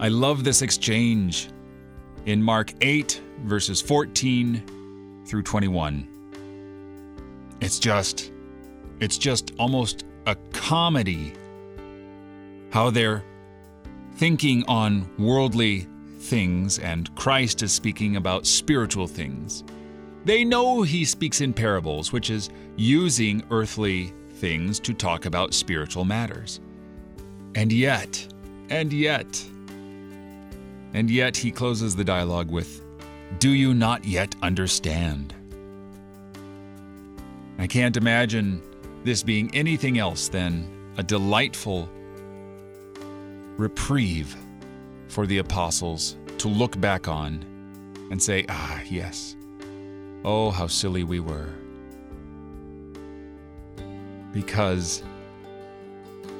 I love this exchange in Mark 8, verses 14 through 21. It's just, it's just almost a comedy how they're thinking on worldly things and Christ is speaking about spiritual things. They know he speaks in parables, which is using earthly things to talk about spiritual matters. And yet, and yet, and yet he closes the dialogue with, Do you not yet understand? I can't imagine this being anything else than a delightful reprieve for the apostles to look back on and say, Ah, yes. Oh, how silly we were. Because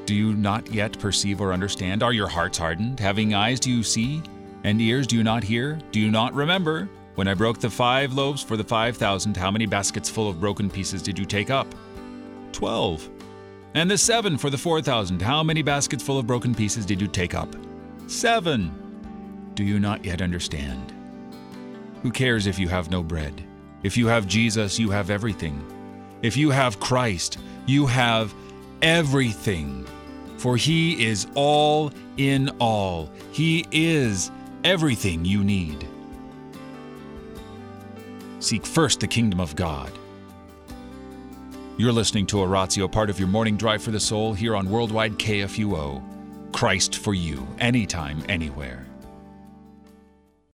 do you not yet perceive or understand? Are your hearts hardened? Having eyes, do you see? And ears, do you not hear? Do you not remember? When I broke the five loaves for the five thousand, how many baskets full of broken pieces did you take up? Twelve. And the seven for the four thousand, how many baskets full of broken pieces did you take up? Seven. Do you not yet understand? Who cares if you have no bread? If you have Jesus, you have everything. If you have Christ, you have everything. For He is all in all. He is everything you need. Seek first the kingdom of God. You're listening to Oratio, part of your morning drive for the soul here on Worldwide KFUO. Christ for you, anytime, anywhere.